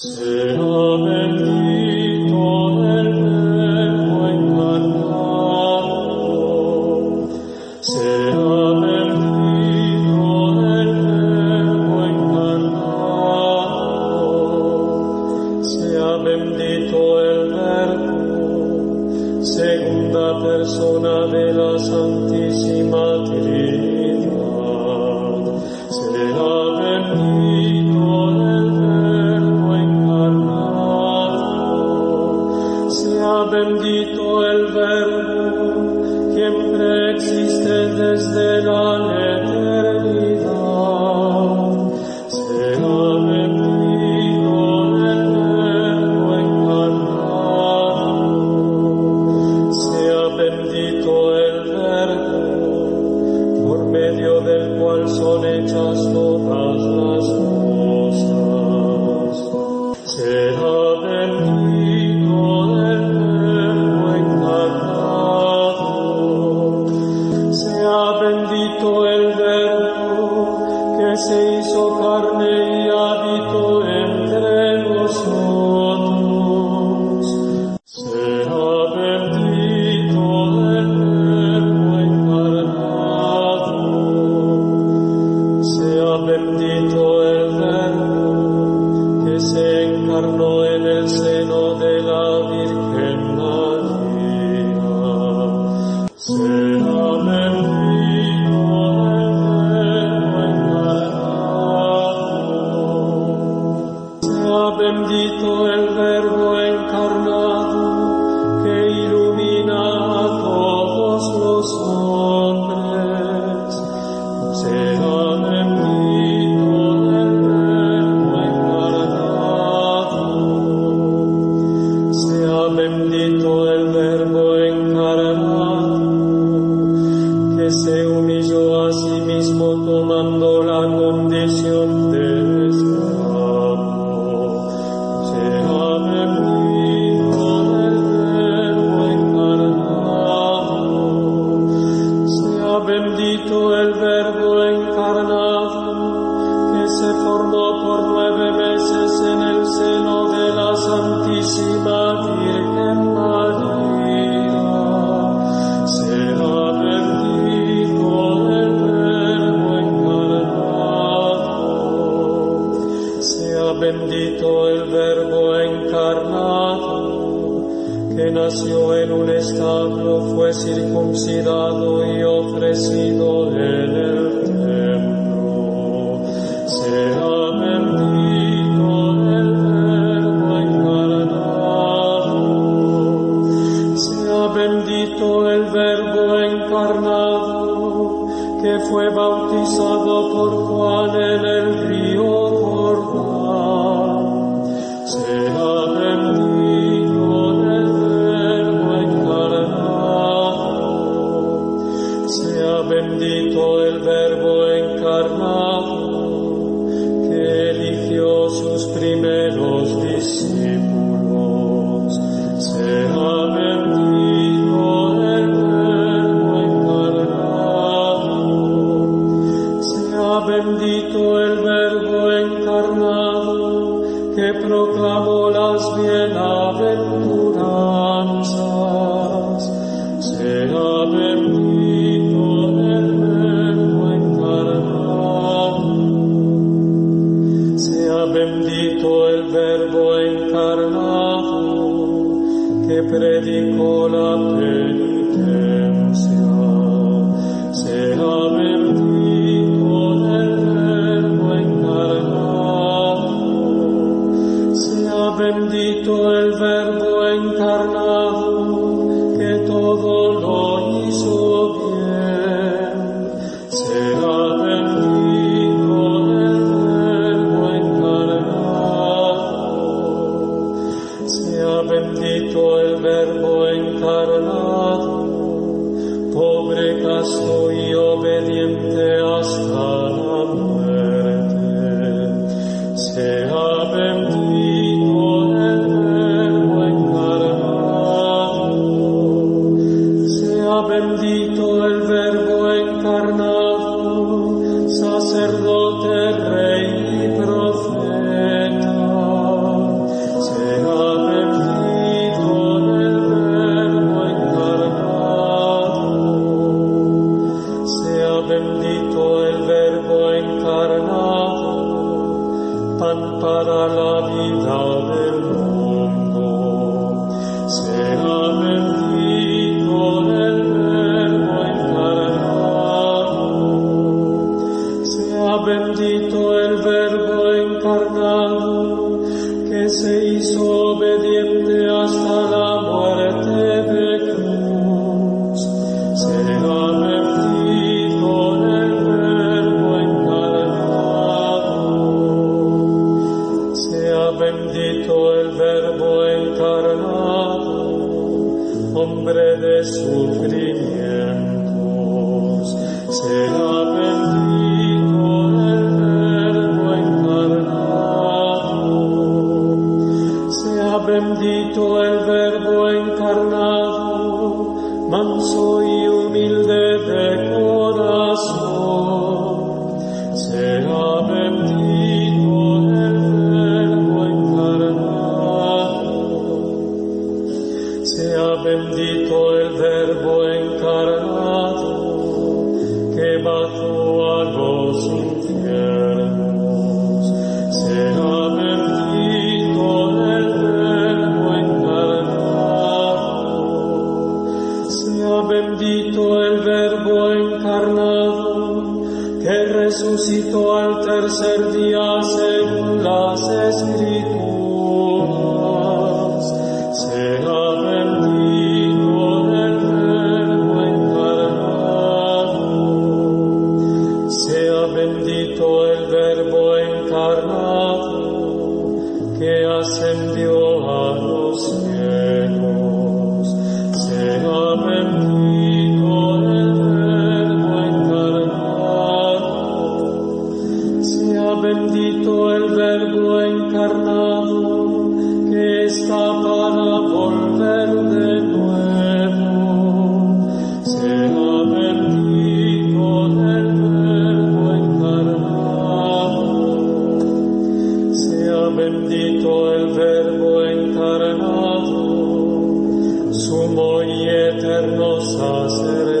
Sit up and se hizo carne y habitó entre nosotros. Será bendito el eterno encarnado. Sea bendito el verbo que se encarnó en el seno de la Virgen María. Sea Bendito el Verbo encarnado, que se formó por nueve meses en el seno de la Santísima Virgen que nació en un establo, fue circuncidado y ofrecido en el templo. Sea bendito el verbo encarnado, sea bendito el verbo encarnado que fue bautizado por Juan en el río Bendito el Verbo encarnado que predicó la pena. bendito el verbo encarnado, manso y eterno sacerdote.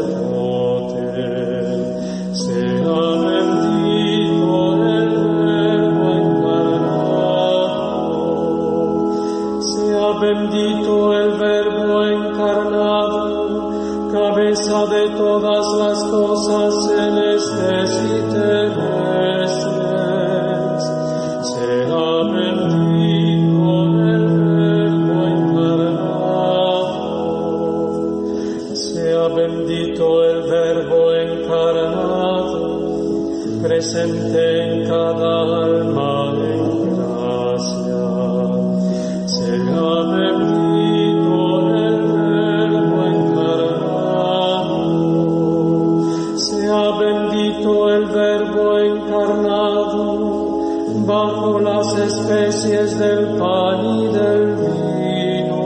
especies del pan y del vino.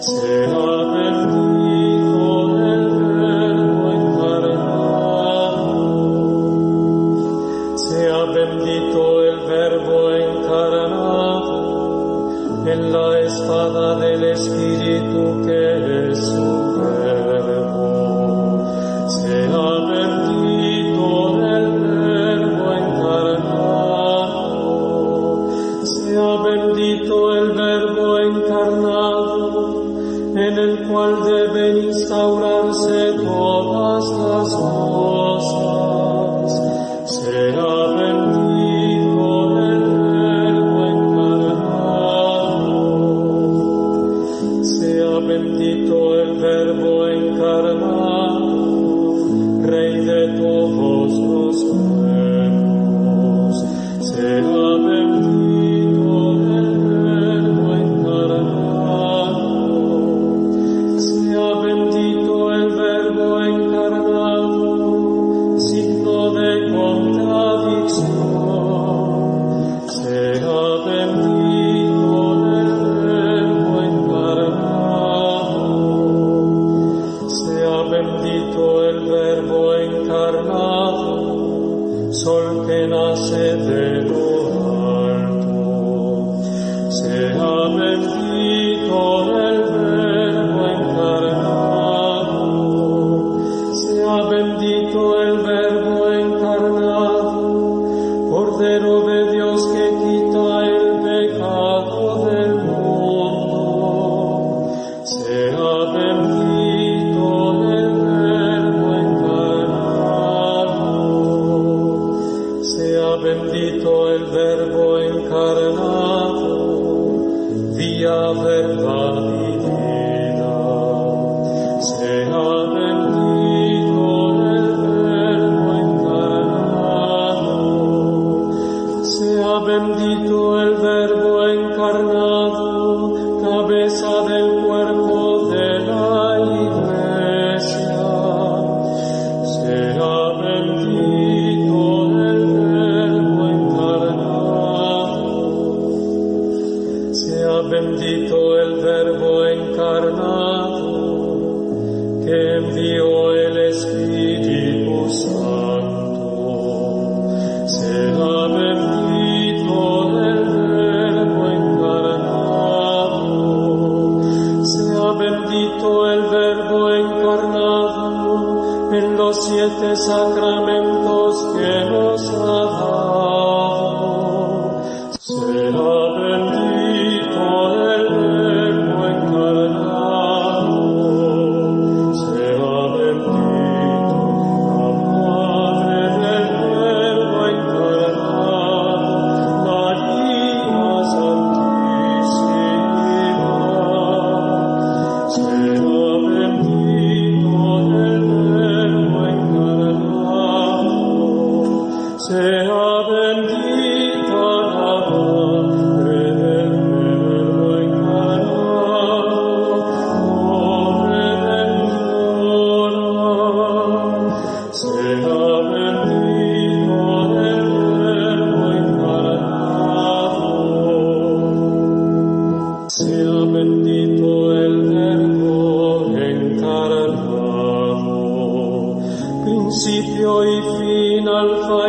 Será bendito el verbo encarnado. Sea bendito el verbo encarnado en la espada del Espíritu que es. cosas que nace de tu Espíritu, el Verbo encarnado. Primero y último será